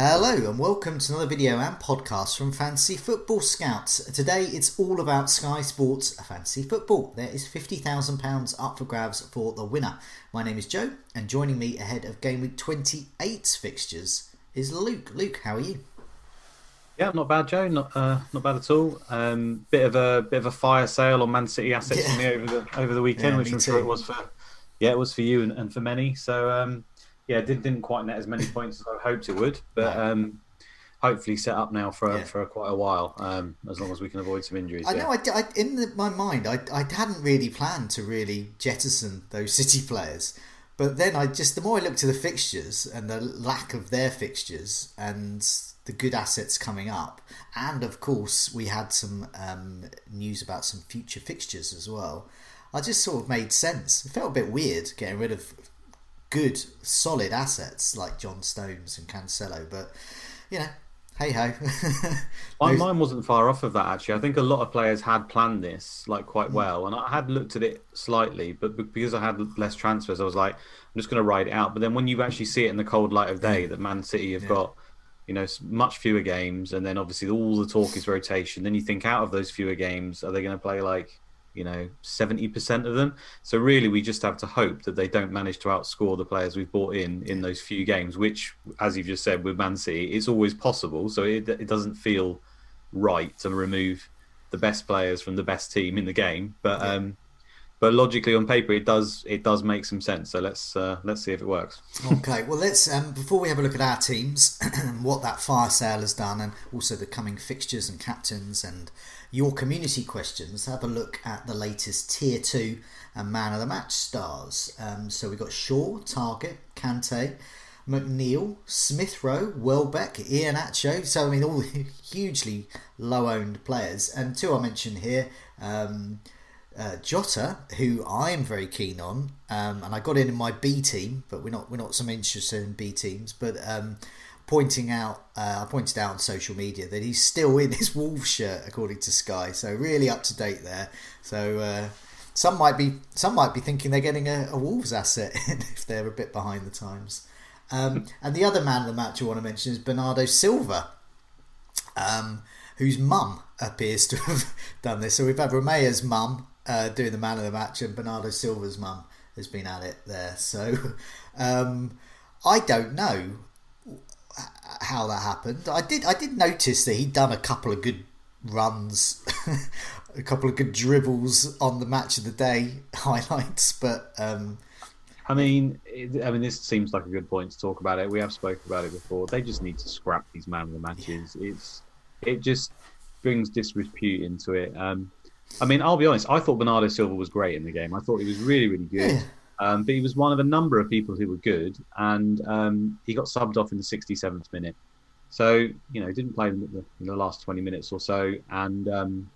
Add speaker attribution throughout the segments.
Speaker 1: Hello and welcome to another video and podcast from Fantasy Football Scouts. Today it's all about Sky Sports Fantasy Football. There is £50,000 up for grabs for the winner. My name is Joe and joining me ahead of Game Week 28's fixtures is Luke. Luke, how are you?
Speaker 2: Yeah, not bad, Joe. Not uh, not bad at all. Um, bit of a bit of a fire sale on Man City assets yeah. for me over the over the weekend, yeah, which I'm sure it was for yeah, it was for you and, and for many. So um, yeah, did, didn't quite net as many points as I hoped it would, but no. um, hopefully set up now for yeah. for quite a while, um, as long as we can avoid some injuries.
Speaker 1: I know. I, I, in the, my mind, I, I hadn't really planned to really jettison those City players, but then I just the more I looked at the fixtures and the lack of their fixtures and the good assets coming up, and of course we had some um, news about some future fixtures as well. I just sort of made sense. It felt a bit weird getting rid of good, solid assets like John Stones and Cancelo. But you know, hey ho.
Speaker 2: mine wasn't far off of that actually. I think a lot of players had planned this like quite mm. well, and I had looked at it slightly, but because I had less transfers, I was like, I'm just going to ride it out. But then when you actually see it in the cold light of day, mm. that Man City have yeah. got. You know, much fewer games, and then obviously all the talk is rotation. Then you think out of those fewer games, are they going to play like you know, 70% of them. So really, we just have to hope that they don't manage to outscore the players we've bought in in those few games, which, as you've just said, with Man City, it's always possible. So it, it doesn't feel right to remove the best players from the best team in the game. But yeah. um, but logically on paper, it does it does make some sense. So let's uh, let's see if it works.
Speaker 1: okay, well let's um, before we have a look at our teams, and what that fire sale has done, and also the coming fixtures and captains and your community questions, have a look at the latest Tier 2 and Man of the Match stars. Um, so we've got Shaw, Targett Kante, McNeil, Smith Rowe, Welbeck, Iheanacho. So, I mean, all hugely low owned players. And two I mentioned here um, uh, Jota, who I am very keen on, um, and I got in in my B team, but we're not we're not so interested in B teams. But um, pointing out, uh, I pointed out on social media that he's still in his Wolves shirt, according to Sky. So really up to date there. So uh, some might be some might be thinking they're getting a, a Wolves asset if they're a bit behind the times. Um, and the other man of the match I want to mention is Bernardo Silva, um, whose mum appears to have done this. So we've had Romeu's mum uh, doing the man of the match, and Bernardo Silva's mum has been at it there. So um, I don't know how that happened. I did I did notice that he'd done a couple of good runs, a couple of good dribbles on the match of the day highlights, but. Um,
Speaker 2: I mean, it, I mean, this seems like a good point to talk about it. We have spoken about it before. They just need to scrap these man of the matches. Yeah. It's it just brings disrepute into it. Um, I mean, I'll be honest. I thought Bernardo Silva was great in the game. I thought he was really, really good. Yeah. Um, but he was one of a number of people who were good, and um, he got subbed off in the 67th minute. So you know, didn't play in the, in the last 20 minutes or so, and um,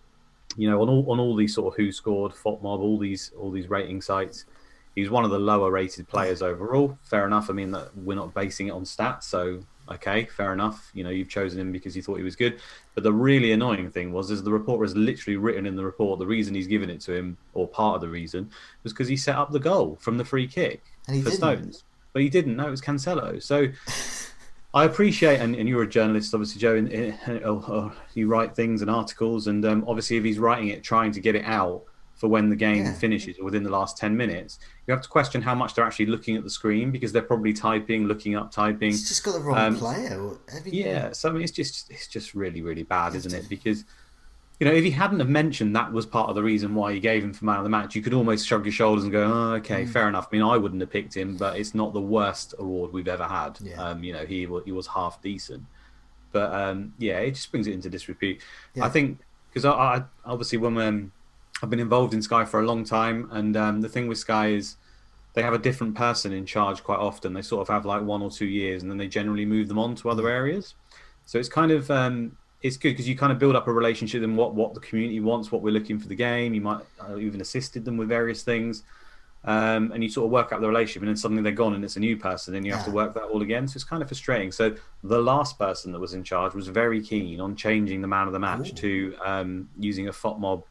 Speaker 2: you know, on all on all these sort of who scored, FotMob, all these all these rating sites, he's one of the lower rated players overall. Fair enough. I mean that we're not basing it on stats, so okay, fair enough. You know, you've chosen him because you thought he was good. But the really annoying thing was, is the reporter has literally written in the report the reason he's given it to him, or part of the reason, was because he set up the goal from the free kick for didn't. Stones. But he didn't. No, it was Cancelo. So I appreciate, and, and, you're a journalist, obviously, Joe. And, and, oh, you write things and articles, and um, obviously, if he's writing it, trying to get it out for when the game yeah. finishes or within the last 10 minutes, you have to question how much they're actually looking at the screen because they're probably typing, looking up, typing.
Speaker 1: He's just got the wrong um, player.
Speaker 2: Yeah, so I mean, it's just it's just really really bad, isn't it? Because you know, if he hadn't have mentioned that was part of the reason why he gave him for man of the match, you could almost shrug your shoulders and go, oh, "Okay, mm. fair enough." I mean, I wouldn't have picked him, but it's not the worst award we've ever had. Yeah. Um, you know, he he was half decent, but um, yeah, it just brings it into disrepute. Yeah. I think because I, I, obviously when um, I've been involved in Sky for a long time, and um, the thing with Sky is they have a different person in charge quite often. They sort of have like one or two years, and then they generally move them on to other areas. So it's kind of um, it's good because you kind of build up a relationship and what what the community wants, what we're looking for the game. You might uh, even assisted them with various things, um, and you sort of work out the relationship, and then suddenly they're gone, and it's a new person, and you have to work that all again. So it's kind of frustrating. So the last person that was in charge was very keen on changing the man of the match
Speaker 1: Ooh.
Speaker 2: to um, using a FOTMob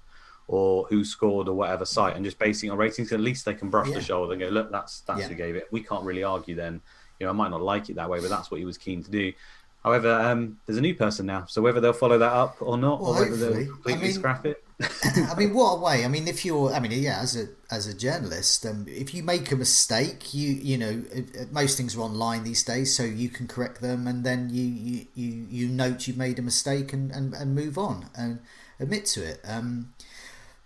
Speaker 2: or who scored or whatever site, and just basing on ratings. At least they can brush
Speaker 1: Yeah.
Speaker 2: the shoulder and go, look, that's that's
Speaker 1: Yeah.
Speaker 2: who gave it. We can't really argue then. You know, I might not like it that way, but that's what he was keen to do. However, um, there's a new person now, so whether they'll follow that up or not,
Speaker 1: Well,
Speaker 2: or whether
Speaker 1: hopefully.
Speaker 2: they'll completely
Speaker 1: I mean-
Speaker 2: scrap it.
Speaker 1: I mean, what a way! I mean, if you're, I mean, yeah, as a as a journalist, um, if you make a mistake, you you know, most things are online these days, so you can correct them, and then you you you, you note you made a mistake and, and, and move on and admit to it. Um,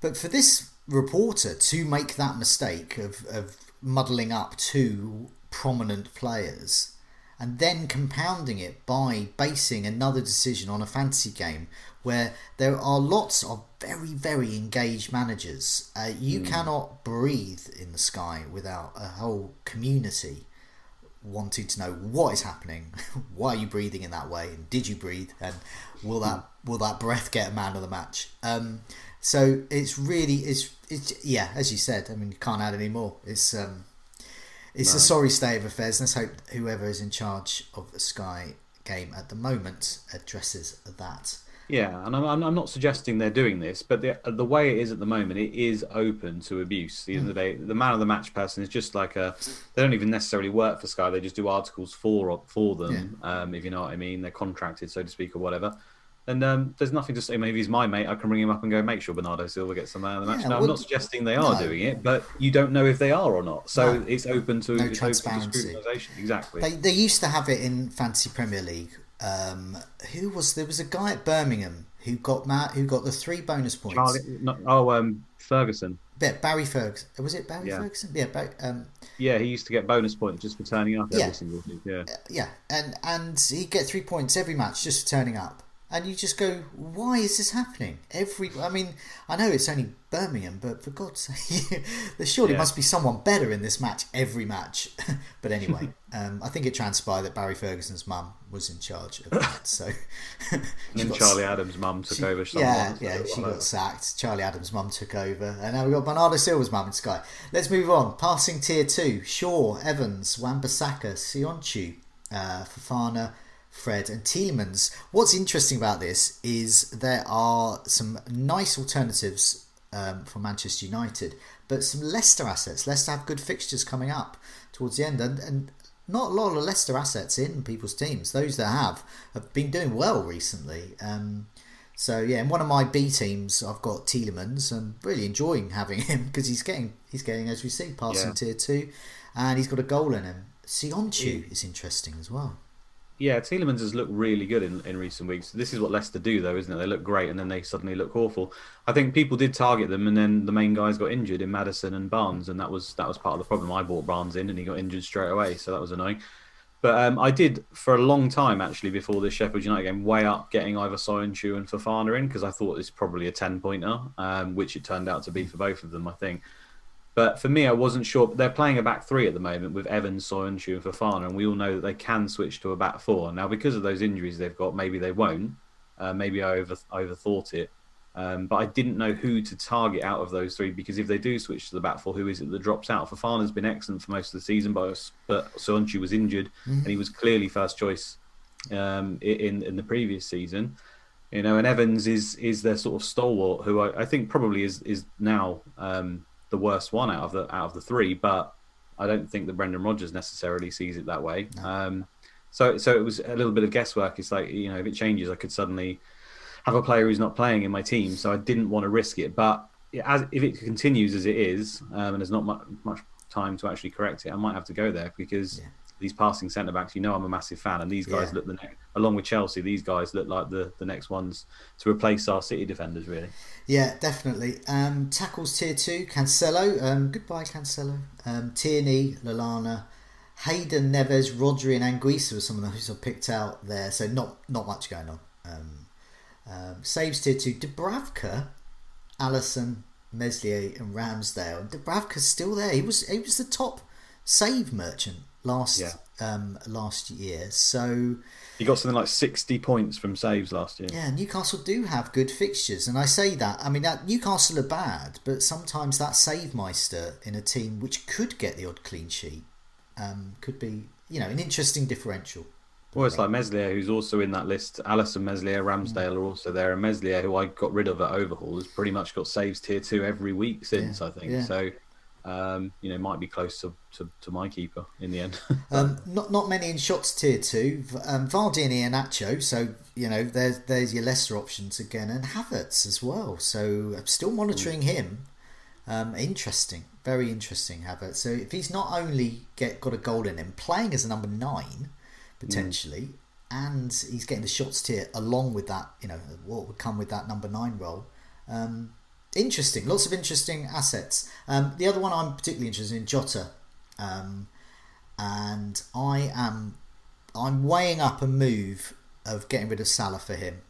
Speaker 1: but for this reporter to make that mistake of of muddling up two prominent players and then compounding it by basing another decision on a fantasy game where there are lots of very, very engaged managers. Uh, you cannot breathe in the sky without a whole community wanting to know what is happening, why are you breathing in that way, and did you breathe, and will that will that breath get a man of the match? Um, so it's really it's it's yeah, as you said. I mean, you can't add any more. It's um, it's a sorry state of affairs. Let's hope whoever is in charge of the Sky game at the moment addresses that.
Speaker 2: Yeah, and I'm, I'm not suggesting they're doing this, but the the way it is at the moment, it is open to abuse. The end of the day, the man of the match person is just like a. They don't even necessarily work for Sky; they just do articles for for them. Um, if you know what I mean, they're contracted, so to speak, or whatever. And um, there's nothing to say. Maybe he's my mate. I can ring him up and go, make sure Bernardo Silva gets the man of the match.
Speaker 1: Yeah,
Speaker 2: now, I'm not suggesting they are
Speaker 1: no.
Speaker 2: doing it, but you don't know if they are or not. So
Speaker 1: No.
Speaker 2: it's open to
Speaker 1: No
Speaker 2: it's open to
Speaker 1: transparency.
Speaker 2: Exactly.
Speaker 1: They they used to have it in fantasy Premier League. Um, who was there was a guy at Birmingham who got ma- who got the three bonus points.
Speaker 2: Charlie, no, oh, um, Ferguson.
Speaker 1: Yeah, Barry Ferguson. Was it Barry
Speaker 2: Yeah.
Speaker 1: Ferguson? Yeah, Barry, um,
Speaker 2: Yeah, he used to get bonus points just for turning up every
Speaker 1: Yeah.
Speaker 2: single week. Yeah.
Speaker 1: yeah, and and he'd get three points every match just for turning up. And you just go, why is this happening? Every, I mean, I know it's only Birmingham, but for God's sake, there surely
Speaker 2: Yeah.
Speaker 1: must be someone better in this match every match. but anyway, um, I think it transpired that Barry Ferguson's mum was in charge of that. So,
Speaker 2: And
Speaker 1: she
Speaker 2: Charlie Adam's mum took over.
Speaker 1: yeah, yeah, she got sacked. Charlie Adam's mum took over, and now we've got Bernardo Silva's mum in Sky. Let's move on. Passing tier two: Shaw, Evans, Wan-Bissaka, Soyuncu, uh, Fofana, Fred, and Tielemans. What's interesting about this is there are some nice alternatives um, for Manchester United, but some Leicester assets. Leicester have good fixtures coming up towards the end, and, and not a lot of Leicester assets in people's teams. Those that have have been doing well recently. Um, so yeah, in one of my B teams, I've got Tielemans. I'm really enjoying having him because he's getting he's getting as we see passing
Speaker 2: Yeah.
Speaker 1: tier two, and he's got a goal in him. Soyuncu is interesting as well.
Speaker 2: Yeah, Tielemans has looked really good in, in recent weeks. This is what Leicester do, though, isn't it? They look great and then they suddenly look awful. I think people did target them, and then the main guys got injured in Maddison and Barnes, and that was that was part of the problem. I bought Barnes in, and he got injured straight away, so that was annoying. But um, I did for a long time actually before this Sheffield United game weigh up getting either Soyuncu and Fofana in because I thought it's probably a ten pointer, um, which it turned out to be for both of them. I think. But for me, I wasn't sure. They're playing a back three at the moment with Evans, Soyuncu, and Fofana, and we all know that they can switch to a back four. Now, because of those injuries they've got, maybe they won't. Uh, maybe I over overthought it. Um, but I didn't know who to target out of those three because if they do switch to the back four, who is it that drops out? Fofana's been excellent for most of the season, but but Soyuncu was injured and he was clearly first choice um, in in the previous season. You know, and Evans is is their sort of stalwart, who I, I think probably is is now um, the worst one out of the out of the three. But I don't think that Brendan Rodgers necessarily sees it that way. Um, so so it was a little bit of guesswork. It's like you know, if it changes, I could suddenly have a player who's not playing in my team. So I didn't want to risk it. But as if it continues as it is, um, and there's not much, much time to actually correct it, I might have to go there because
Speaker 1: Yeah.
Speaker 2: These passing centre backs, you know, I'm a massive fan, and these guys
Speaker 1: Yeah.
Speaker 2: look the next, along with Chelsea, these guys look like the the next ones to replace our City defenders, really.
Speaker 1: Yeah, definitely. Um, tackles tier two, Cancelo. Um, goodbye, Cancelo. Um, Tierney, Lallana, Hayden, Neves, Rodri, and Anguissa were some of those I picked out there. So not not much going on. Um, um, saves tier two, Dubravka, Alisson, Meslier and Ramsdale. And Dubravka's still there. He was he was the top save merchant last
Speaker 2: Yeah.
Speaker 1: um, last year. So
Speaker 2: He got something like 60 points from saves last year.
Speaker 1: yeah, Newcastle do have good fixtures, and I say that. I mean, that Newcastle are bad, but sometimes that save meister in a team which could get the odd clean sheet um, could be you know an interesting differential.
Speaker 2: Well, it's like Meslier, who's also in that list. Alisson Meslier, Ramsdale are also there. And Meslier, who I got rid of at Overhaul, has pretty much got saves tier two every week since,
Speaker 1: Yeah,
Speaker 2: I think.
Speaker 1: yeah.
Speaker 2: So, um, you know, might be close to, to, to my keeper in the end.
Speaker 1: Um, not not many in shots tier two. Um, Vardy and Iheanacho, so you know there's there's your lesser options again, and Havertz as well. So I'm still monitoring him. Um, interesting, very interesting Havertz. So if he's not only get got a goal in him, playing as a number nine potentially, and he's getting the shots tier along with that, you know what would come with that number nine role. Um, interesting, lots of interesting assets. Um, the other one I'm particularly interested in, Jota. Um, and I am I'm weighing up a move of getting rid of Salah for him,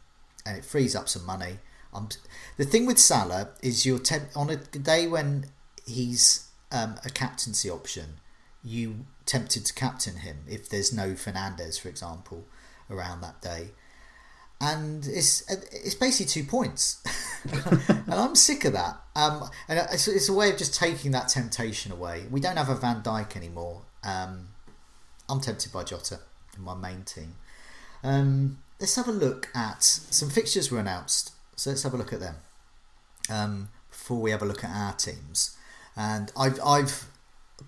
Speaker 1: and it frees up some money. I'm, the thing with Salah is you're temp- on a day when he's um, a captaincy option, you tempted to captain him if there's no Fernandes, for example, around that day. And it's it's basically two points, and I'm sick of that. Um, and it's, it's a way of just taking that temptation away. We don't have a Van Dijk anymore. Um, I'm tempted by Jota in my main team. Um, let's have a look at some fixtures were announced. So let's have a look at them um, before we have a look at our teams. And I've I've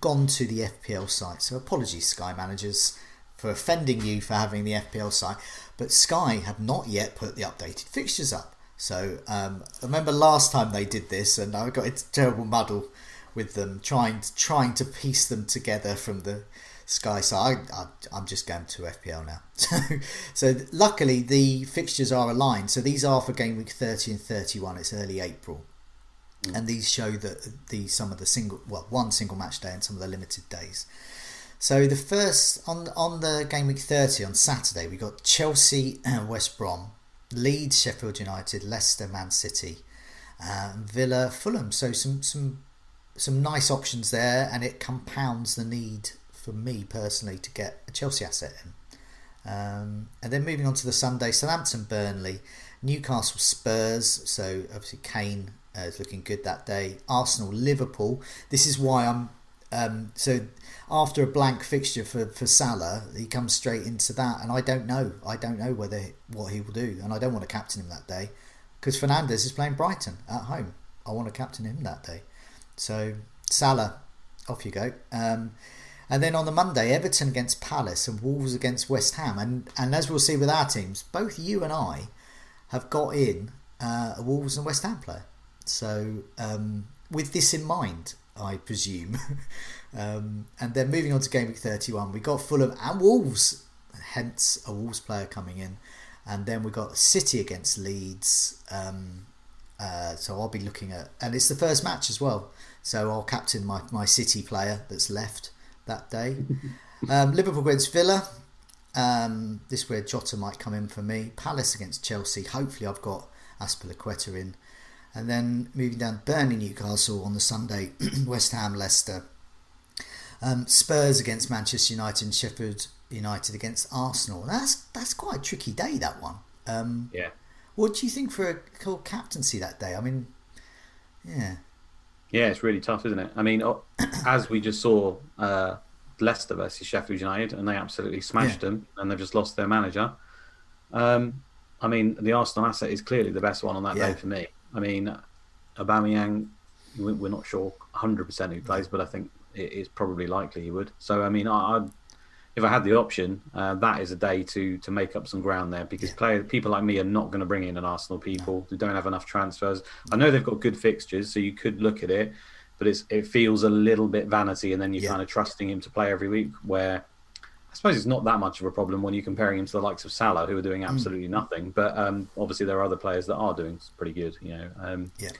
Speaker 1: gone to the FPL site. So apologies, Sky managers, for offending you for having the FPL site. But Sky have not yet put the updated fixtures up. So um, I remember last time they did this, and I got into a terrible muddle with them trying to, trying to piece them together from the Sky side. I, I, I'm just going to FPL now. So, so luckily the fixtures are aligned. So these are for game week 30 and 31. It's early April and these show that the some of the single well one single match day and some of the limited days. So the first on on the game week thirty on Saturday we got Chelsea, and West Brom, Leeds, Sheffield United, Leicester, Man City, uh, Villa, Fulham. So some some some nice options there, and it compounds the need for me personally to get a Chelsea asset in. Um, and then moving on to the Sunday, Southampton, Burnley, Newcastle, Spurs. So obviously Kane uh, is looking good that day. Arsenal, Liverpool. This is why I'm. Um, so after a blank fixture for, for Salah, he comes straight into that, and I don't know. I don't know whether what he will do, and I don't want to captain him that day because Fernandes is playing Brighton at home. I want to captain him that day. So Salah, off you go. Um, and then on the Monday, Everton against Palace and Wolves against West Ham. And, and as we'll see with our teams, both you and I have got in uh, a Wolves and West Ham player. So um, with this in mind, I presume. um, and then moving on to game week 31, we got Fulham and Wolves, hence a Wolves player coming in. And then we got City against Leeds. Um, uh, so I'll be looking at, and it's the first match as well. So I'll captain my, my City player that's left that day. um, Liverpool against Villa. Um, this is where Jota might come in for me. Palace against Chelsea. Hopefully, I've got Azpilicueta in. And then moving down Burnley Newcastle on the Sunday. West Ham Leicester. Um, Spurs against Manchester United and Sheffield United against Arsenal. That's that's quite a tricky day. That one. Um,
Speaker 2: yeah.
Speaker 1: what do you think for a captaincy that day? I mean, yeah.
Speaker 2: Yeah, it's really tough, isn't it? I mean, as we just saw uh, Leicester versus Sheffield United, and they absolutely smashed
Speaker 1: Yeah.
Speaker 2: them, and they've just lost their manager. Um, I mean, the Arsenal asset is clearly the best one on that
Speaker 1: Yeah.
Speaker 2: day for me. I mean, Aubameyang, we- we're not sure 100% who plays, but I think it is probably likely he would. So, I mean, I, I'd, if I had the option, uh, that is a day to to make up some ground there because player, people like me are not going to bring in an Arsenal people who don't have enough transfers. I know they've got good fixtures, so you could look at it, but it's it feels a little bit vanity, and then you're
Speaker 1: Yeah.
Speaker 2: kind of trusting him to play every week. Where suppose it's not that much of a problem when you're comparing him to the likes of Salah, who are doing
Speaker 1: Hmm.
Speaker 2: absolutely nothing. But um, obviously, there are other players that are doing pretty good. You know. Um,
Speaker 1: Yeah.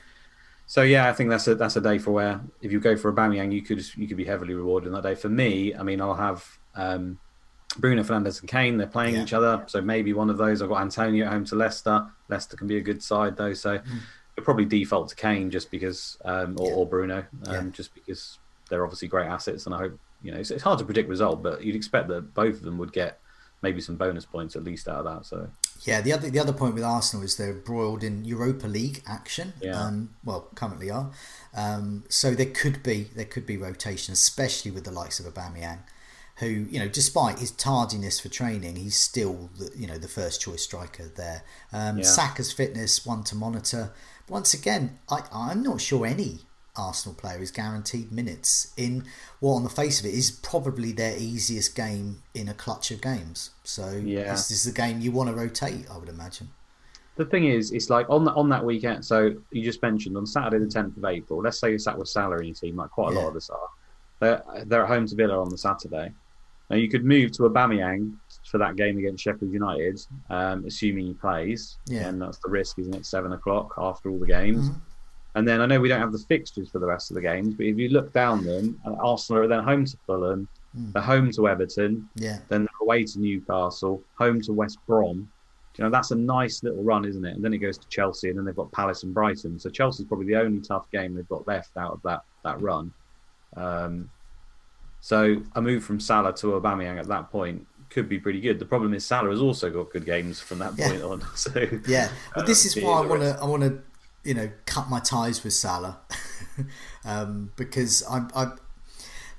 Speaker 2: so yeah, I think that's a that's a day for where if you go for Aubameyang, you could you could be heavily rewarded on that day. For me, I mean, I'll have um, Bruno Fernandes and Kane. They're playing
Speaker 1: Yeah.
Speaker 2: each other, so maybe one of those. I've got Antonio at home to Leicester. Leicester can be a good side though. So It'll probably default to Kane just because, um, or,
Speaker 1: Yeah.
Speaker 2: or Bruno, um, just because they're obviously great assets, and I hope you know it's, it's hard to predict result, but you'd expect that both of them would get maybe some bonus points at least out of that. So
Speaker 1: Yeah, the other the other point with Arsenal is they're broiled in Europa League action.
Speaker 2: Yeah.
Speaker 1: Um, well, currently are. Um, so there could be there could be rotation, especially with the likes of Aubameyang, who you know, despite his tardiness for training, he's still the, you know the first choice striker there. Um,
Speaker 2: Yeah.
Speaker 1: Saka's fitness one to monitor. Once again, I, I'm not sure any Arsenal player is guaranteed minutes in what, on the face of it, is probably their easiest game in a clutch of games. So
Speaker 2: Yeah.
Speaker 1: this is the game you want to rotate, I would imagine.
Speaker 2: the thing is, it's like on that on that weekend. So you just mentioned on Saturday the tenth of April. Let's say you're sat with Salah in your team, like quite a lot of us are. They're they're at home to Villa on the Saturday. Now you could move to Aubameyang for that game against Sheffield United, um, assuming he plays.
Speaker 1: Yeah.
Speaker 2: And that's the risk, isn't it? Seven o'clock after all the games.
Speaker 1: Mhm.
Speaker 2: And then I know we don't have the fixtures for the rest of the games, but if you look down them, Arsenal are then home to Fulham,
Speaker 1: Mm.
Speaker 2: they're home to Everton,
Speaker 1: Yeah,
Speaker 2: then they're away to Newcastle, home to West Brom. You know, that's a nice little run, isn't it? And then it goes to Chelsea, and then they've got Palace and Brighton. So Chelsea's probably the only tough game they've got left out of that that run. Um, so a move from Salah to Aubameyang at that point could be pretty good. The problem is Salah has also got good games from that
Speaker 1: Yeah.
Speaker 2: point on. So
Speaker 1: yeah. But this is
Speaker 2: Uh,
Speaker 1: why I want to. I want to, you know, cut my ties with Salah, um, because I'm. I,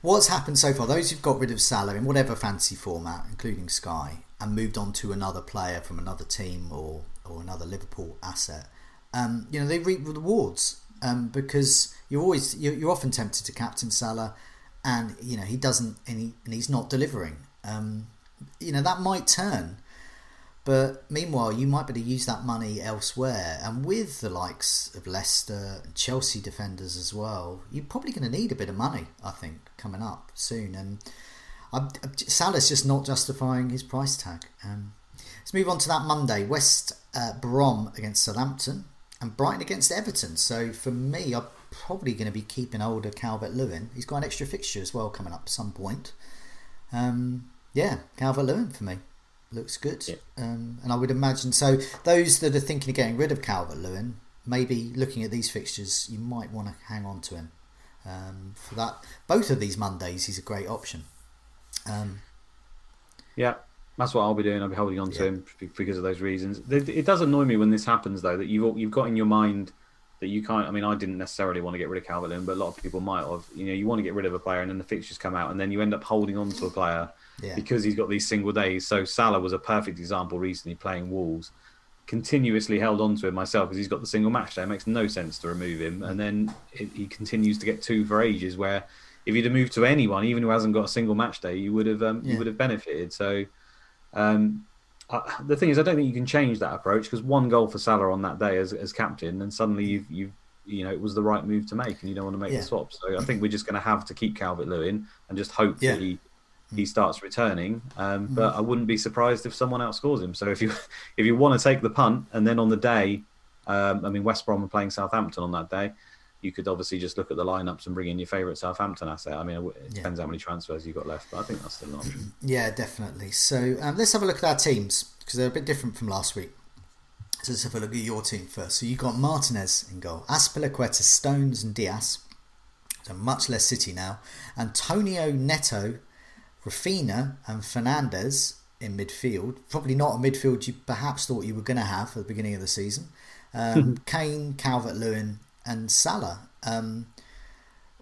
Speaker 1: what's happened so far? Those who've got rid of Salah in whatever fantasy format, including Sky, and moved on to another player from another team or or another Liverpool asset, um, you know, they reap rewards um, because you're always you're, you're often tempted to captain Salah, and you know he doesn't and, he, and he's not delivering. Um, you know that might turn. But meanwhile, you might be able to use that money elsewhere. And with the likes of Leicester and Chelsea defenders as well, you're probably going to need a bit of money, I think, coming up soon. And I, Salah's just not justifying his price tag. Um, let's move on to that Monday West uh, Brom against Southampton and Brighton against Everton. So for me, I'm probably going to be keeping older Calvert Lewin. He's got an extra fixture as well coming up at some point. Um, yeah, Calvert Lewin for me looks good.
Speaker 2: Yeah.
Speaker 1: Um, and I would imagine so. Those that are thinking of getting rid of Calvert Lewin, maybe looking at these fixtures, you might want to hang on to him. Um, for that, both of these Mondays, he's a great option. Um,
Speaker 2: Yeah, that's what I'll be doing. I'll be holding on to him because of those reasons. It, it does annoy me when this happens, though, that you've you've got in your mind that you can't. I mean, I didn't necessarily want to get rid of Calvert Lewin, but a lot of people might have. You know, you want to get rid of a player, and then the fixtures come out, and then you end up holding on to a player
Speaker 1: Yeah.
Speaker 2: because he's got these single days. So Salah was a perfect example recently playing Wolves. Continuously held on to him myself because he's got the single match day. It makes no sense to remove him, and then it, he continues to get two for ages. Where if he'd have moved to anyone, even who hasn't got a single match day, you would have um,
Speaker 1: Yeah.
Speaker 2: you would have benefited. So um, I, the thing is, I don't think you can change that approach because one goal for Salah on that day as, as captain, and suddenly you've, you've you know it was the right move to make, and you don't want to make
Speaker 1: Yeah.
Speaker 2: the swap. So I think we're just going to have to keep Calvert Lewin and just hope
Speaker 1: Yeah.
Speaker 2: that he he starts returning. Um, but I wouldn't be surprised if someone outscores him. So if you if you want to take the punt, and then on the day, um, I mean West Brom are playing Southampton on that day. You could obviously just look at the lineups and bring in your favourite Southampton asset. I mean, it
Speaker 1: Yeah.
Speaker 2: depends how many transfers you've got left, but I think that's still an option.
Speaker 1: Yeah, definitely. So um, let's have a look at our teams because they're a bit different from last week. So let's have a look at your team first. So you've got Martinez in goal, Azpilicueta, Stones, and Dias. So much less City now. Antonio Neto, Raphinha, and Fernandes in midfield. Probably not a midfield you perhaps thought you were going to have at the beginning of the season. Um, Kane, Calvert Lewin, and Salah. Um,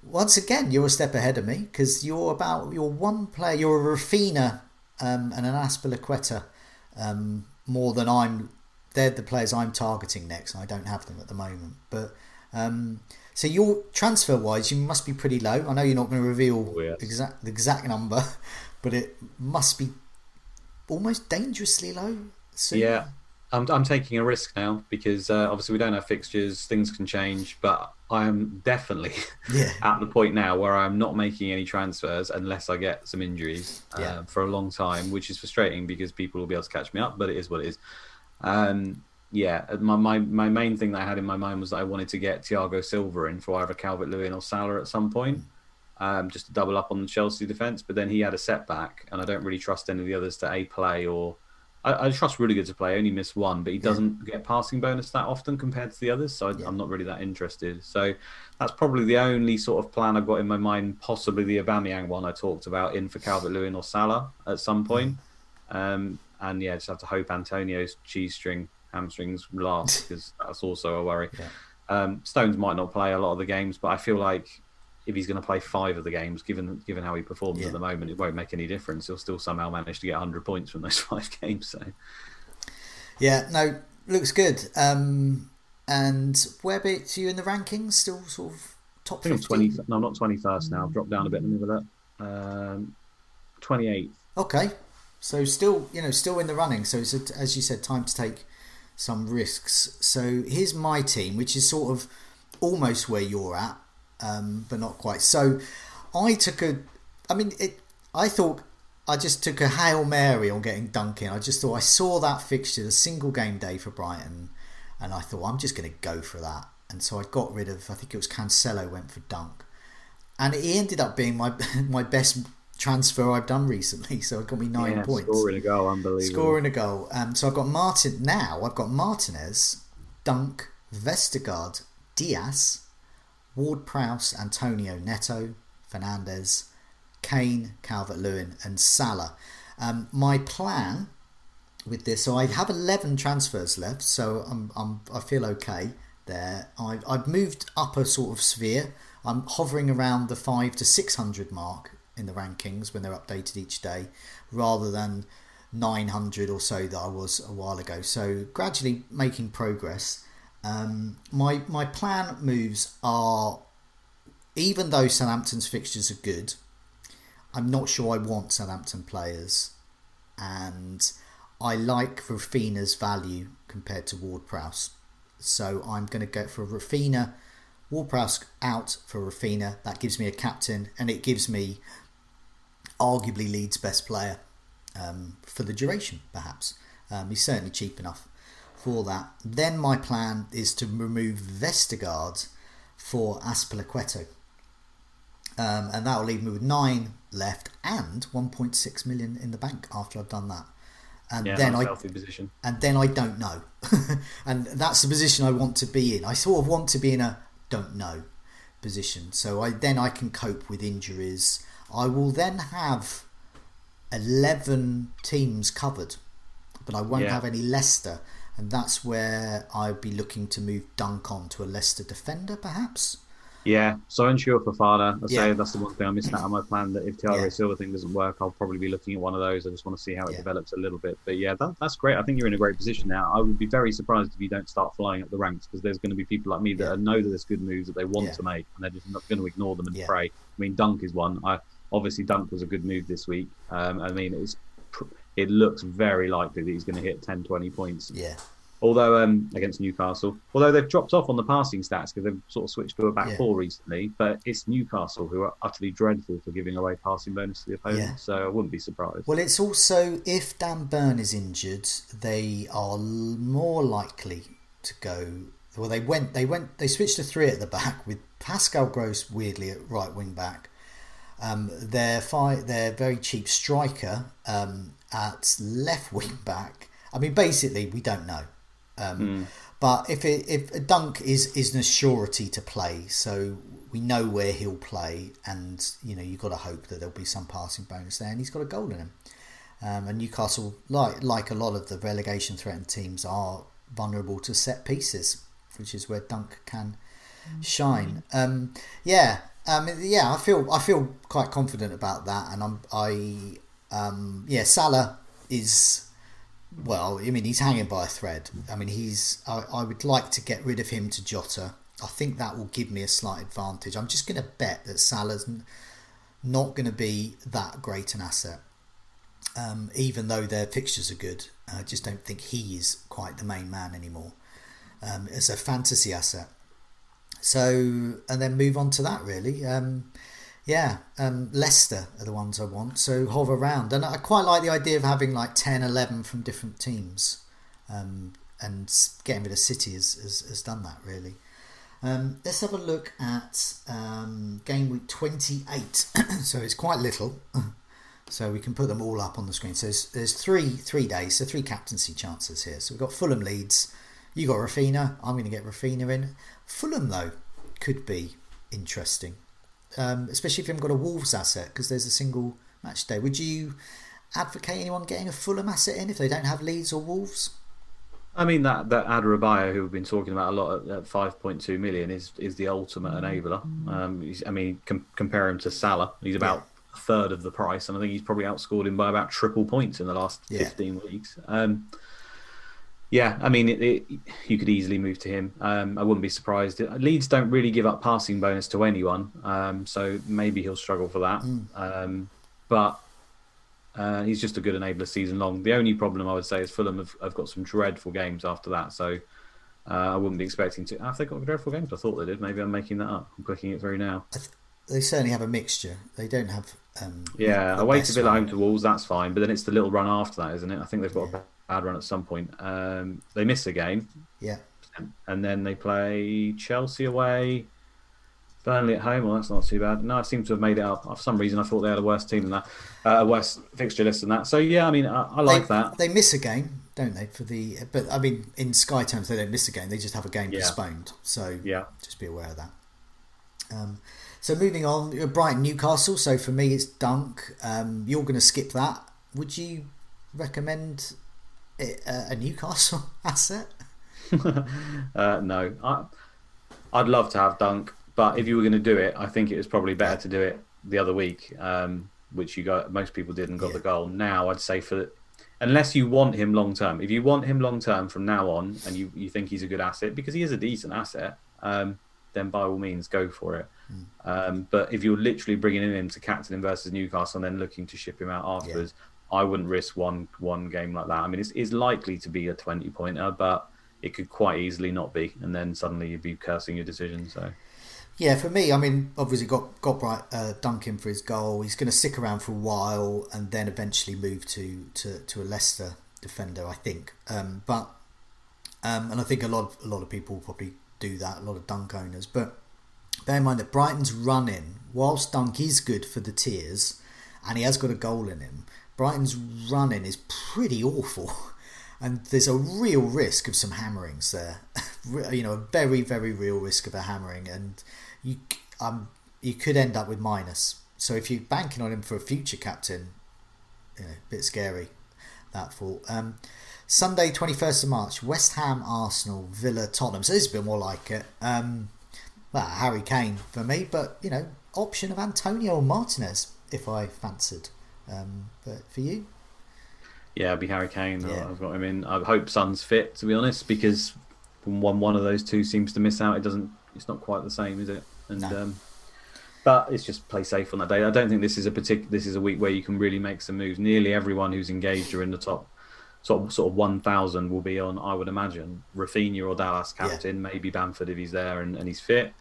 Speaker 1: once again, you're a step ahead of me because you're about you're one player. You're a Raphinha um, and an Azpilicueta um, more than I'm. They're the players I'm targeting next. and I don't have them at the moment, but um, so your transfer wise, you must be pretty low. I know you're not going to reveal
Speaker 2: Oh, yes.
Speaker 1: exact the exact number, but it must be almost dangerously low. Soon.
Speaker 2: Yeah, I'm, I'm taking a risk now because uh, obviously we don't have fixtures, things can change, but I am definitely
Speaker 1: Yeah.
Speaker 2: at the point now where I'm not making any transfers unless I get some injuries uh,
Speaker 1: Yeah.
Speaker 2: for a long time, which is frustrating because people will be able to catch me up, but it is what it is. Um, yeah, my, my, my main thing that I had in my mind was that I wanted to get Thiago Silva in for either Calvert Lewin or Salah at some point. Um, just to double up on the Chelsea defence, but then he had a setback, and I don't really trust any of the others to a play or I, I trust Rudiger to play. Only missed one, but he doesn't yeah. get passing bonus that often compared to the others, so I, am not really that interested. So that's probably the only sort of plan I've got in my mind. Possibly the Aubameyang one I talked about in for Calvert Lewin or Salah at some point. Um, and yeah, just have to hope Antonio's cheese string hamstrings last because that's also a worry. Yeah. Um, Stones might not play a lot of the games, but I feel like if he's going to play five of the games, given given how he performs yeah. at the moment, it won't make any difference. He'll still somehow manage to get 100 points from those five games. So,
Speaker 1: yeah, no, looks good. Um, and where bit you in the rankings? Still sort of top. I think
Speaker 2: 20. No, I'm not 21st now. I've dropped down a bit. Let me have a look. Um, 28th.
Speaker 1: Okay, so still, you know, still in the running. So it's a, as you said, time to take some risks. So here's my team, which is sort of almost where you're at um, but not quite. So I took a, I mean, it. I thought I just took a hail mary on getting Dunk in. I just thought I saw that fixture, the single game day for Brighton, and I thought I'm just going to go for that. And so I got rid of, I think it was Cancelo went for Dunk, and he ended up being my my best transfer I've done recently. So it got me nine
Speaker 2: yeah,
Speaker 1: points.
Speaker 2: Scoring a goal, unbelievable.
Speaker 1: Scoring a goal. Um, so I've got Martin now. I've got Martinez, Dunk, Vestergaard, Dias, Ward Prowse, Antonio Neto, Fernandes, Kane, Calvert Lewin, and Salah. Um, my plan with this, so I have 11 transfers left, so I'm, I'm, I feel okay there. I, I've moved up a sort of sphere. I'm hovering around the 5 to 600 mark in the rankings when they're updated each day rather than 900 or so that I was a while ago. So gradually making progress. Um, my my plan moves are, even though Southampton's fixtures are good, I'm not sure I want Southampton players, and I like Raphinha's value compared to Ward Prowse. So I'm going to go for Raphinha, Ward Prowse out for Raphinha. That gives me a captain, and it gives me arguably Leeds' best player um, for the duration, perhaps. Um, he's certainly cheap enough for that. Then my plan is to remove Vestergaard for Azpilicueta. Um, and that will leave me with nine left and 1.6 million in the bank after I've done that. And
Speaker 2: yeah,
Speaker 1: then I
Speaker 2: position.
Speaker 1: and then I don't know, and that's the position I want to be in. I sort of want to be in a don't know position, so I then I can cope with injuries. I will then have eleven teams covered, but I won't yeah. have any Leicester and that's where I'd be looking to move Dunk on to a Leicester defender, perhaps.
Speaker 2: Yeah, so unsure Fofana. I say yeah. that's the one thing I'm missing out on my plan. That if Thiago yeah. Silva thing doesn't work, I'll probably be looking at one of those. I just want to see how it yeah. develops a little bit. But yeah, that, that's great. I think you're in a great position now. I would be very surprised if you don't start flying up the ranks because there's going to be people like me that know that there's good moves that they want to make and they're just not going to ignore them and pray. I mean, Dunk is one. I obviously Dunk was a good move this week. Um, I mean, it's it looks very likely that he's going to hit 10, 20 points.
Speaker 1: Yeah
Speaker 2: although um, against Newcastle, although they've dropped off on the passing stats because they've sort of switched to a back yeah. four recently. But it's Newcastle who are utterly dreadful for giving away passing bonus to the opponent, yeah. so I wouldn't be surprised.
Speaker 1: Well, it's also if Dan Burn is injured, they are more likely to go. Well, they went, they went, they switched to three at the back with Pascal Gross weirdly at right wing back. Um, their fi- their very cheap striker um, at left wing back. I mean, basically, we don't know. Um, mm. But if it, if a dunk is is an surety to play, so we know where he'll play, and you know you've got to hope that there'll be some passing bonus there, and he's got a goal in him. Um, and Newcastle, like like a lot of the relegation threatened teams, are vulnerable to set pieces, which is where Dunk can shine. Um, yeah, um, yeah, I feel I feel quite confident about that, and I'm I um, yeah Salah is well, I mean, he's hanging by a thread. I mean, he's. I, I would like to get rid of him to Jota. I think that will give me a slight advantage. I'm just going to bet that Salah's not going to be that great an asset, um, even though their fixtures are good. I just don't think he is quite the main man anymore um, as a fantasy asset. So, and then move on to that really. Um, yeah, um, Leicester are the ones I want. So hover around. And I quite like the idea of having like 10, 11 from different teams. Um, and getting rid of City has, has, has done that, really. Um, let's have a look at um, game week 28. so it's quite little. So we can put them all up on the screen. So there's, there's three three days, so three captaincy chances here. So we've got Fulham Leeds. You got Raphinha. I'm going to get Raphinha in. Fulham though could be interesting, um, especially if you haven't got a Wolves asset because there's a single match day. Would you advocate anyone getting a Fulham asset in if they don't have Leeds or Wolves?
Speaker 2: I mean that that Adarabioyo, who we've been talking about a lot at, at five point two million, is is the ultimate enabler. Um, I mean, com- compare him to Salah. He's about yeah. a third of the price, and I think he's probably outscored him by about triple points in the last yeah. fifteen weeks. Um, yeah, I mean, it, it, you could easily move to him. Um, I wouldn't be surprised. Leeds don't really give up passing bonus to anyone, um, so maybe he'll struggle for that. Mm. but uh, he's just a good enabler season long. The only problem I would say is Fulham have, have got some dreadful games after that, so uh, I wouldn't be expecting to. Have they got dreadful games? I thought they did. Maybe I'm making that up. I'm clicking it through now.
Speaker 1: They certainly have a mixture. They don't have. Um,
Speaker 2: yeah, away to Villa, home to Wolves, that's fine. But then it's the little run after that, isn't it? I think they've got yeah. a bad run at some point. Um, they miss a game.
Speaker 1: Yeah.
Speaker 2: And then they play Chelsea away. Burnley at home, well, that's not too bad. No, I seem to have made it up. For some reason, I thought they had a worse team than that, uh, a worse fixture list than that. So yeah, I mean, I, I like
Speaker 1: they,
Speaker 2: that.
Speaker 1: They miss a game, don't they? For the, but I mean, in Sky terms, they don't miss a game. They just have a game yeah. postponed. So
Speaker 2: yeah,
Speaker 1: just be aware of that. Um, so moving on, Brighton Newcastle. So for me, it's Dunk. Um, you're going to skip that. Would you recommend a Newcastle asset?
Speaker 2: uh, no, I, I'd love to have Dunk. But if you were going to do it, I think it was probably better to do it the other week, um, which you got most people did and got yeah. the goal. Now I'd say for unless you want him long term, if you want him long term from now on, and you, you think he's a good asset because he is a decent asset, um, then by all means go for it. Mm. Um, but if you're literally bringing in him to captain him versus Newcastle and then looking to ship him out afterwards, yeah. I wouldn't risk one one game like that. I mean, it's, it's likely to be a twenty pointer, but it could quite easily not be, and then suddenly you'd be cursing your decision. So.
Speaker 1: Yeah, for me, I mean, obviously got got Bright uh, Duncan for his goal. He's going to stick around for a while and then eventually move to to, to a Leicester defender, I think. Um, but um, and I think a lot of a lot of people probably do that. A lot of Dunk owners, but bear in mind that Brighton's running, whilst Dunk is good for the tiers, and he has got a goal in him. Brighton's running is pretty awful. and there's a real risk of some hammerings there. you know, a very, very real risk of a hammering, and you um you could end up with minus. So if you're banking on him for a future captain, you know, a bit scary that thought. Um, Sunday, 21st of March, West Ham, Arsenal, Villa, Tottenham. So this is a bit more like it. Um, well, Harry Kane for me, but you know, option of Antonio Martinez if I fancied. Um, but for you,
Speaker 2: yeah, it'd be Harry Kane. Yeah. I've got him in. I hope Son's fit, to be honest, because when one one of those two seems to miss out, it doesn't. It's not quite the same, is it? And no. um, but it's just play safe on that day. I don't think this is a particular. This is a week where you can really make some moves. Nearly everyone who's engaged or in the top sort of sort of one thousand will be on. I would imagine Raphinha or Dallas captain, yeah. maybe Bamford if he's there and, and he's fit.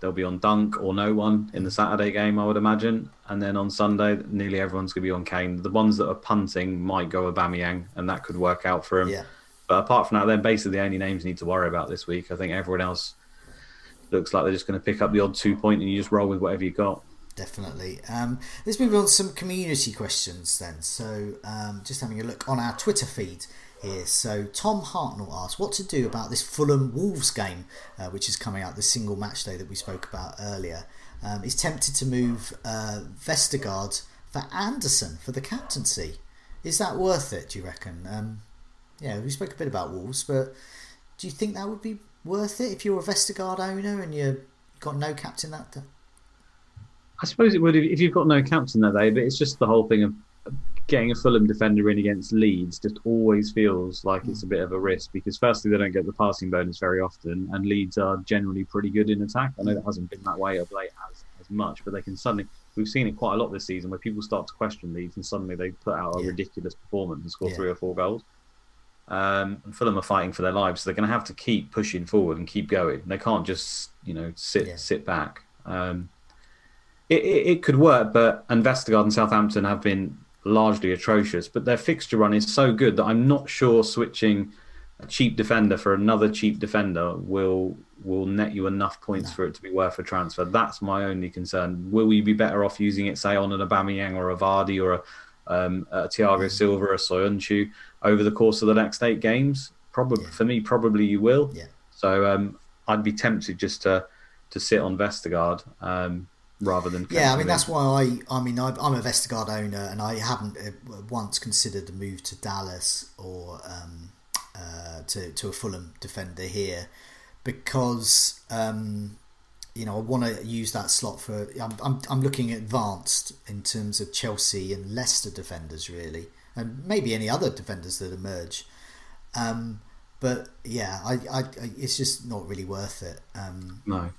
Speaker 2: They'll be on Dunk or no one in the Saturday game, I would imagine. And then on Sunday, nearly everyone's going to be on Kane. The ones that are punting might go Aubameyang, and that could work out for him.
Speaker 1: Yeah.
Speaker 2: But apart from that, they're basically the only names you need to worry about this week. I think everyone else looks like they're just going to pick up the odd two point and you just roll with whatever you got.
Speaker 1: Definitely. Um, let's move on to some community questions then. So, um, just having a look on our Twitter feed here. So, Tom Hartnell asks what to do about this Fulham Wolves game, uh, which is coming out, the single match day that we spoke about earlier. Um, he's tempted to move uh, Vestergaard for Andersen for the captaincy. Is that worth it, do you reckon? Um, yeah, we spoke a bit about Wolves, but do you think that would be worth it if you're a Vestergaard owner and you've got no captain that day?
Speaker 2: I suppose it would if you've got no captain that day, but it's just the whole thing of getting a Fulham defender in against Leeds just always feels like it's a bit of a risk because firstly they don't get the passing bonus very often and Leeds are generally pretty good in attack. I know that hasn't been that way of late as, as much, but they can suddenly we've seen it quite a lot this season where people start to question Leeds and suddenly they put out a yeah. ridiculous performance and score yeah. three or four goals. Um, and Fulham are fighting for their lives, so they're going to have to keep pushing forward and keep going. They can't just you know sit yeah. sit back. Um, it, it, it, could work, but and Vestergaard and Southampton have been largely atrocious. But their fixture run is so good that I'm not sure switching a cheap defender for another cheap defender will will net you enough points no. for it to be worth a transfer. That's my only concern. Will you be better off using it, say, on an Aubameyang or a Vardy or a um, a Thiago Silva, or a Soyuncu over the course of the next eight games? Probably
Speaker 1: Yeah.
Speaker 2: for me, probably you will.
Speaker 1: Yeah.
Speaker 2: So um, I'd be tempted just to to sit on Vestergaard um, rather than
Speaker 1: Yeah, I mean that's why I. I mean I, I'm a Vestergaard owner, and I haven't uh, once considered a move to Dallas or um, uh, to to a Fulham defender here because um, you know I want to use that slot for. I'm, I'm I'm looking advanced in terms of Chelsea and Leicester defenders really, and maybe any other defenders that emerge. Um, but yeah, I, I, I it's just not really worth it. Um,
Speaker 2: No.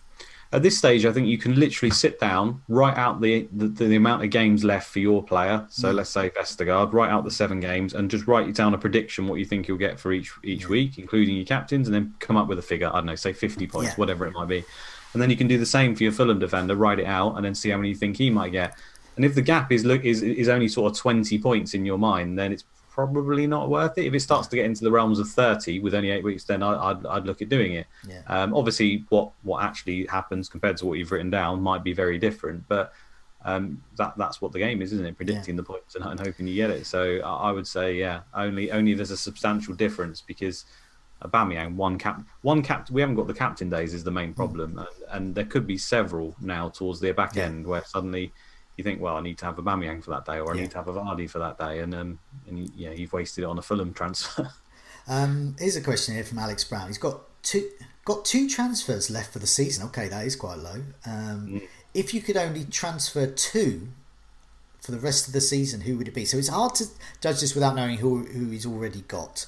Speaker 2: At this stage, I think you can literally sit down, write out the the, the amount of games left for your player. So mm. let's say Vestergaard, write out the seven games, and just write down a prediction what you think you'll get for each each week, including your captains, and then come up with a figure. I don't know, say fifty points,
Speaker 1: Yeah.
Speaker 2: whatever it might be, and then you can do the same for your Fulham defender. Write it out, and then see how many you think he might get. And if the gap is look is is only sort of twenty points in your mind, then it's probably not worth it. If it starts to get into the realms of thirty with only eight weeks, then I, I'd I'd look at doing it.
Speaker 1: Yeah.
Speaker 2: Um, obviously, what what actually happens compared to what you've written down might be very different, but um, that that's what the game is, isn't it? Predicting the points and, and hoping you get it. So I, I would say, yeah, only only if there's a substantial difference because Aubameyang one cap one cap we haven't got the captain days is the main problem, and, and there could be several now towards the back
Speaker 1: Yeah.
Speaker 2: end where suddenly you think, well, I need to have a Aubameyang for that day, or I
Speaker 1: Yeah.
Speaker 2: need to have a Vardy for that day, and um, and you, yeah, you've wasted it on a Fulham transfer.
Speaker 1: Um, here's a question here from Alex Brown. He's got two got two transfers left for the season. Okay, that is quite low. Um, If you could only transfer two for the rest of the season, who would it be? So it's hard to judge this without knowing who who he's already got.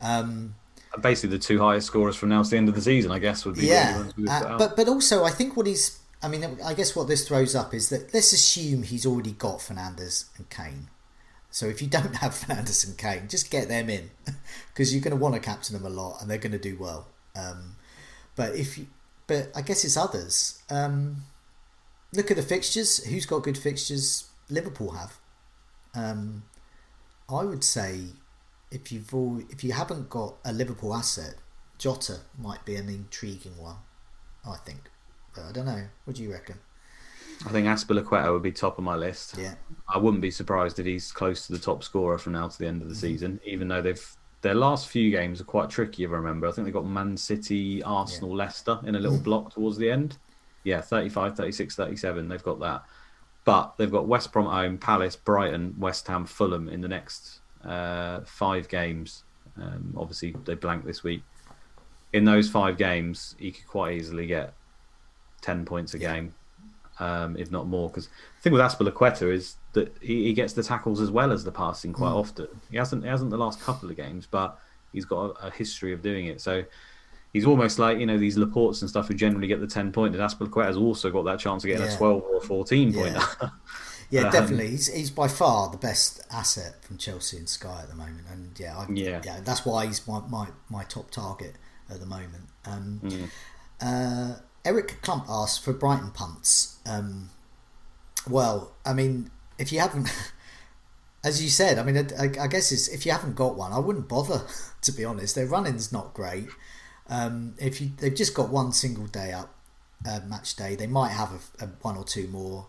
Speaker 1: Um,
Speaker 2: Basically, the two highest scorers from now to the end of the season, I guess, would be
Speaker 1: yeah,
Speaker 2: only ones we would put
Speaker 1: uh, but but also I think what he's. I mean, I guess what this throws up is that let's assume he's already got Fernandes and Kane. So if you don't have Fernandes and Kane, just get them in because you're going to want to captain them a lot and they're going to do well. Um, but if you, but I guess it's others. Um, look at the fixtures. Who's got good fixtures? Liverpool have. Um, I would say if you've all, if you haven't got a Liverpool asset, Jota might be an intriguing one. I think, but I don't know. What do you reckon?
Speaker 2: I think Azpilicueta would be top of my list.
Speaker 1: Yeah,
Speaker 2: I wouldn't be surprised if he's close to the top scorer from now to the end of the season, even though they've their last few games are quite tricky. If I remember, I think they got Man City, Arsenal, Leicester in a little block towards the end. Yeah, 35, 36, 37. They've got that, but they've got West Brom home, Palace, Brighton, West Ham, Fulham in the next uh, five games. Um, obviously, they blank this week. In those five games, he could quite easily get ten points a game um, if not more. Because the thing with Azpilicueta is that he, he gets the tackles as well as the passing quite often. He hasn't he hasn't the last couple of games, but he's got a, a history of doing it. So he's almost like you know these Laportes and stuff who generally get the ten point. And has also got that chance of getting
Speaker 1: Yeah.
Speaker 2: a twelve or a fourteen point.
Speaker 1: Yeah. yeah,
Speaker 2: Um,
Speaker 1: definitely. He's, he's by far the best asset from Chelsea and Sky at the moment, and yeah, I,
Speaker 2: Yeah.
Speaker 1: yeah, that's why he's my, my, my top target at the moment. Um,
Speaker 2: Mm.
Speaker 1: uh, Eric Clump asked for Brighton punts. Um, well, I mean, if you haven't, as you said, I mean, I, I guess if you haven't got one, I wouldn't bother. To be honest, their running's not great. Um, if you they've just got one single day up, uh, match day, they might have a, a one or two more.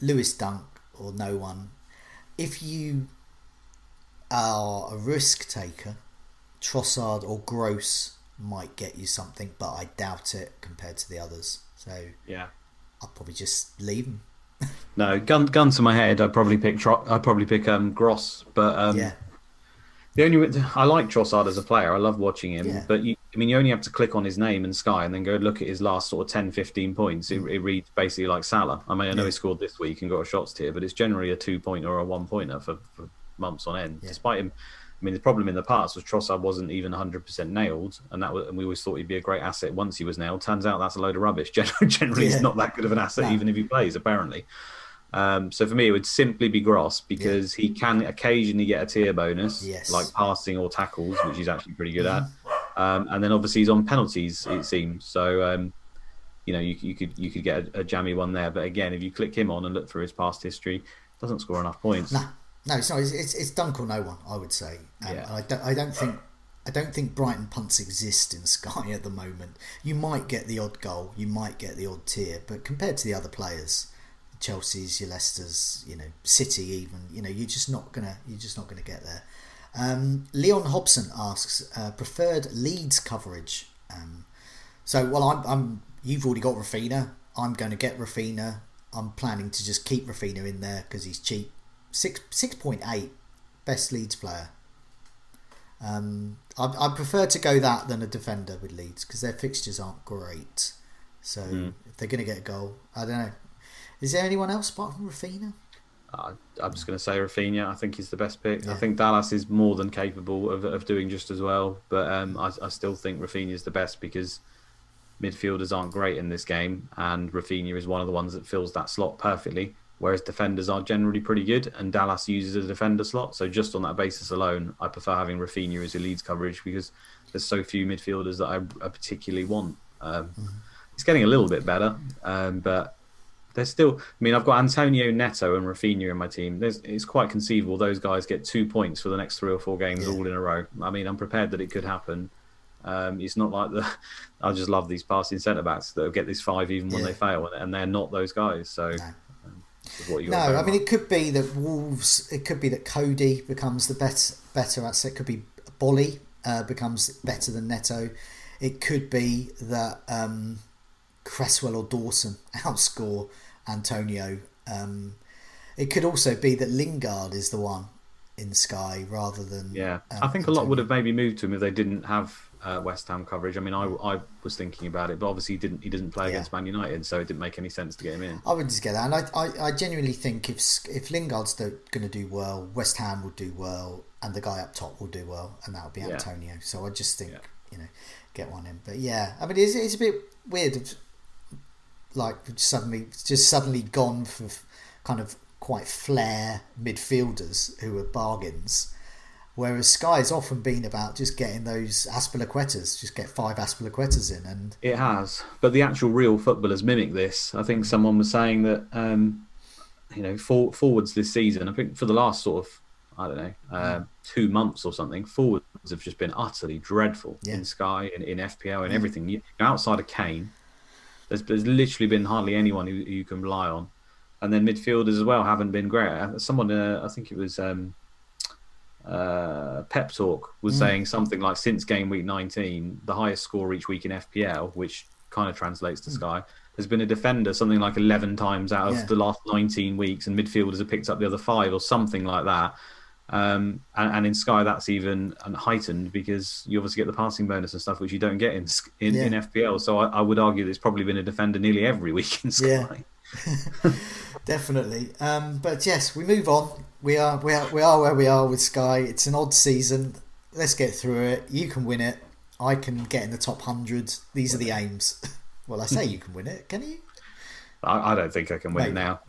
Speaker 1: Lewis Dunk or no one. If you are a risk taker, Trossard or Gross might get you something, but I doubt it compared to the others. So
Speaker 2: yeah.
Speaker 1: I'll probably just leave them.
Speaker 2: No, gun gun to my head, I'd probably pick Tro- I'd probably pick um, Gross, but um,
Speaker 1: yeah,
Speaker 2: The only I like Trossard as a player. I love watching him.
Speaker 1: Yeah.
Speaker 2: But you, I mean, you only have to click on his name in Sky and then go look at his last sort of 10, 15 points. It, it reads basically like Salah. I mean, I know
Speaker 1: Mm. Yeah.
Speaker 2: he scored this week and got a shots tier, but it's generally a two pointer or a one pointer for, for months on end.
Speaker 1: Yeah.
Speaker 2: Despite him, I mean, the problem in the past was Trossard wasn't even 100% nailed, and that was, and we always thought he'd be a great asset once he was nailed. Turns out that's a load of rubbish. Generally, generally
Speaker 1: Yeah.
Speaker 2: he's not that good of an asset,
Speaker 1: No.
Speaker 2: even if he plays, apparently. Um, so for me, it would simply be Gross because he can occasionally get a tier bonus,
Speaker 1: Yes.
Speaker 2: like passing or tackles, which he's actually pretty good at. Um, and then obviously he's on penalties, it seems. So um, you know, you, you could you could get a, a jammy one there. But again, if you click him on and look through his past history, doesn't score enough points.
Speaker 1: no, no, it's not. It's, it's, it's dunk or no one. I would say. Um,
Speaker 2: Yeah.
Speaker 1: I don't. I don't think. I don't think Brighton punts exist in Sky at the moment. You might get the odd goal, you might get the odd tier, but compared to the other players, Chelsea's, your Leicester's, you know, City even. You know, you're just not gonna you're just not gonna get there. Um, Leon Hobson asks uh, preferred Leeds coverage. Um, so, well, I'm, I'm you've already got Raphinha. I'm going to get Raphinha. I'm planning to just keep Raphinha in there because he's cheap. Six six point eight, best Leeds player. Um, I, I prefer to go that than a defender with Leeds because their fixtures aren't great. So mm. if they're going to get a goal, I don't know. Is there anyone else apart from Raphinha?
Speaker 2: Uh, I'm just going to say Raphinha. I think he's the best pick. Yeah. I think Dallas is more than capable of, of doing just as well, but um, I, I, still think Raphinha is the best because midfielders aren't great in this game, and Raphinha is one of the ones that fills that slot perfectly. Whereas defenders are generally pretty good, and Dallas uses a defender slot. So just on that basis alone, I prefer having Raphinha as a Leeds coverage because there's so few midfielders that I, I particularly want. Um, mm-hmm. It's getting a little bit better, um, but there's still. I mean, I've got Antonio Neto and Raphinha in my team. There's, it's quite conceivable those guys get two points for the next three or four games yeah. all in a row. I mean, I'm prepared that it could happen. Um, it's not like the. I just love these passing centre backs that get this five even when yeah. they fail, and they're not those guys. So. No.
Speaker 1: No, I mean it could be that Wolves. It could be that Coady becomes the better better at it. Could be Boly uh, becomes better than Neto. It could be that um, Cresswell or Dawson outscore Antonio. Um, it could also be that Lingard is the one in Sky rather than.
Speaker 2: Yeah, um, I think Antonio. a lot would have maybe moved to him if they didn't have uh, West Ham coverage. I mean, I, I was thinking about it, but obviously he didn't. He doesn't play yeah. against Man United, so it didn't make any sense to get him in.
Speaker 1: I would just get that, and I, I, I genuinely think if if Lingard's going to do well, West Ham will do well, and the guy up top will do well, and that will be Antonio. So I just think yeah. you know get one in. But yeah, I mean, it's, it's a bit weird, like suddenly just suddenly gone for kind of quite flair midfielders who are bargains Whereas Sky's often been about just getting those Azpilicuetas, just get five Azpilicuetas in, and
Speaker 2: it has. But the actual real footballers mimic this. I think someone was saying that um, you know for, forwards this season. I think for the last sort of I don't know uh, two months or something, forwards have just been utterly dreadful yeah. in Sky and in, in FPL and everything. You, outside of Kane, there's, there's literally been hardly anyone who, who you can rely on. And then midfielders as well haven't been great. Someone, uh, I think it was. Um, uh, Pep Talk was mm. saying something like since game week 19, the highest score each week in FPL, which kind of translates to mm. Sky, has been a defender something like 11 times out of yeah. the last 19 weeks, and midfielders have picked up the other five or something like that. Um, and, and, in Sky, that's even heightened because you obviously get the passing bonus and stuff, which you don't get in in, yeah. in FPL. So I, I, would argue there's probably been a defender nearly every week in Sky.
Speaker 1: Yeah. Definitely. Um, but yes, we move on we are we are we are where we are with Sky. It's an odd season. Let's get through it. You can win it. I can get in the top hundred. These are the aims. well, I say you can win it. Can you?
Speaker 2: I, I don't think I can win Maybe. it now.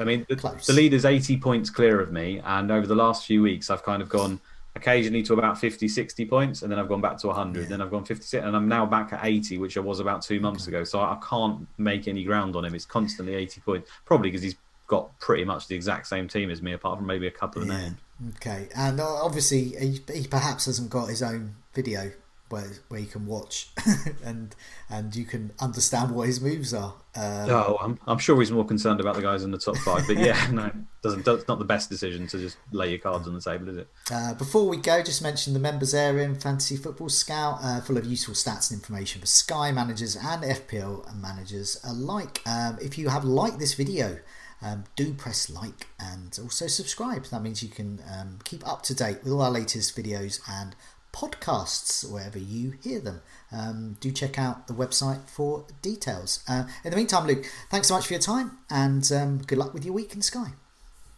Speaker 2: I mean, the, the lead is 80 points clear of me, and over the last few weeks, I've kind of gone occasionally to about 50, 60 points, and then I've gone back to 100. Yeah. Then I've gone 56, and I'm now back at 80, which I was about two months okay. ago. So I can't make any ground on him. It's constantly 80 points, probably because he's got pretty much the exact same team as me, apart from maybe a couple of yeah. names.
Speaker 1: Okay, and uh, obviously he, he, perhaps hasn't got his own video where where you can watch and and you can understand what his moves are.
Speaker 2: Um, oh, I'm, I'm sure he's more concerned about the guys in the top five, but yeah, no, doesn't. It's not the best decision to just lay your cards on the table, is it?
Speaker 1: Uh, before we go, just mention the members area in Fantasy Football Scout, uh, full of useful stats and information for Sky managers and FPL managers alike. Um, if you have liked this video um, do press like and also subscribe. That means you can um, keep up to date with all our latest videos and podcasts wherever you hear them. Um, do check out the website for details. Uh, in the meantime, Luke, thanks so much for your time and um, good luck with your week in Sky.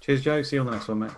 Speaker 2: Cheers, Joe. See you on the next one, mate.